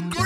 Great.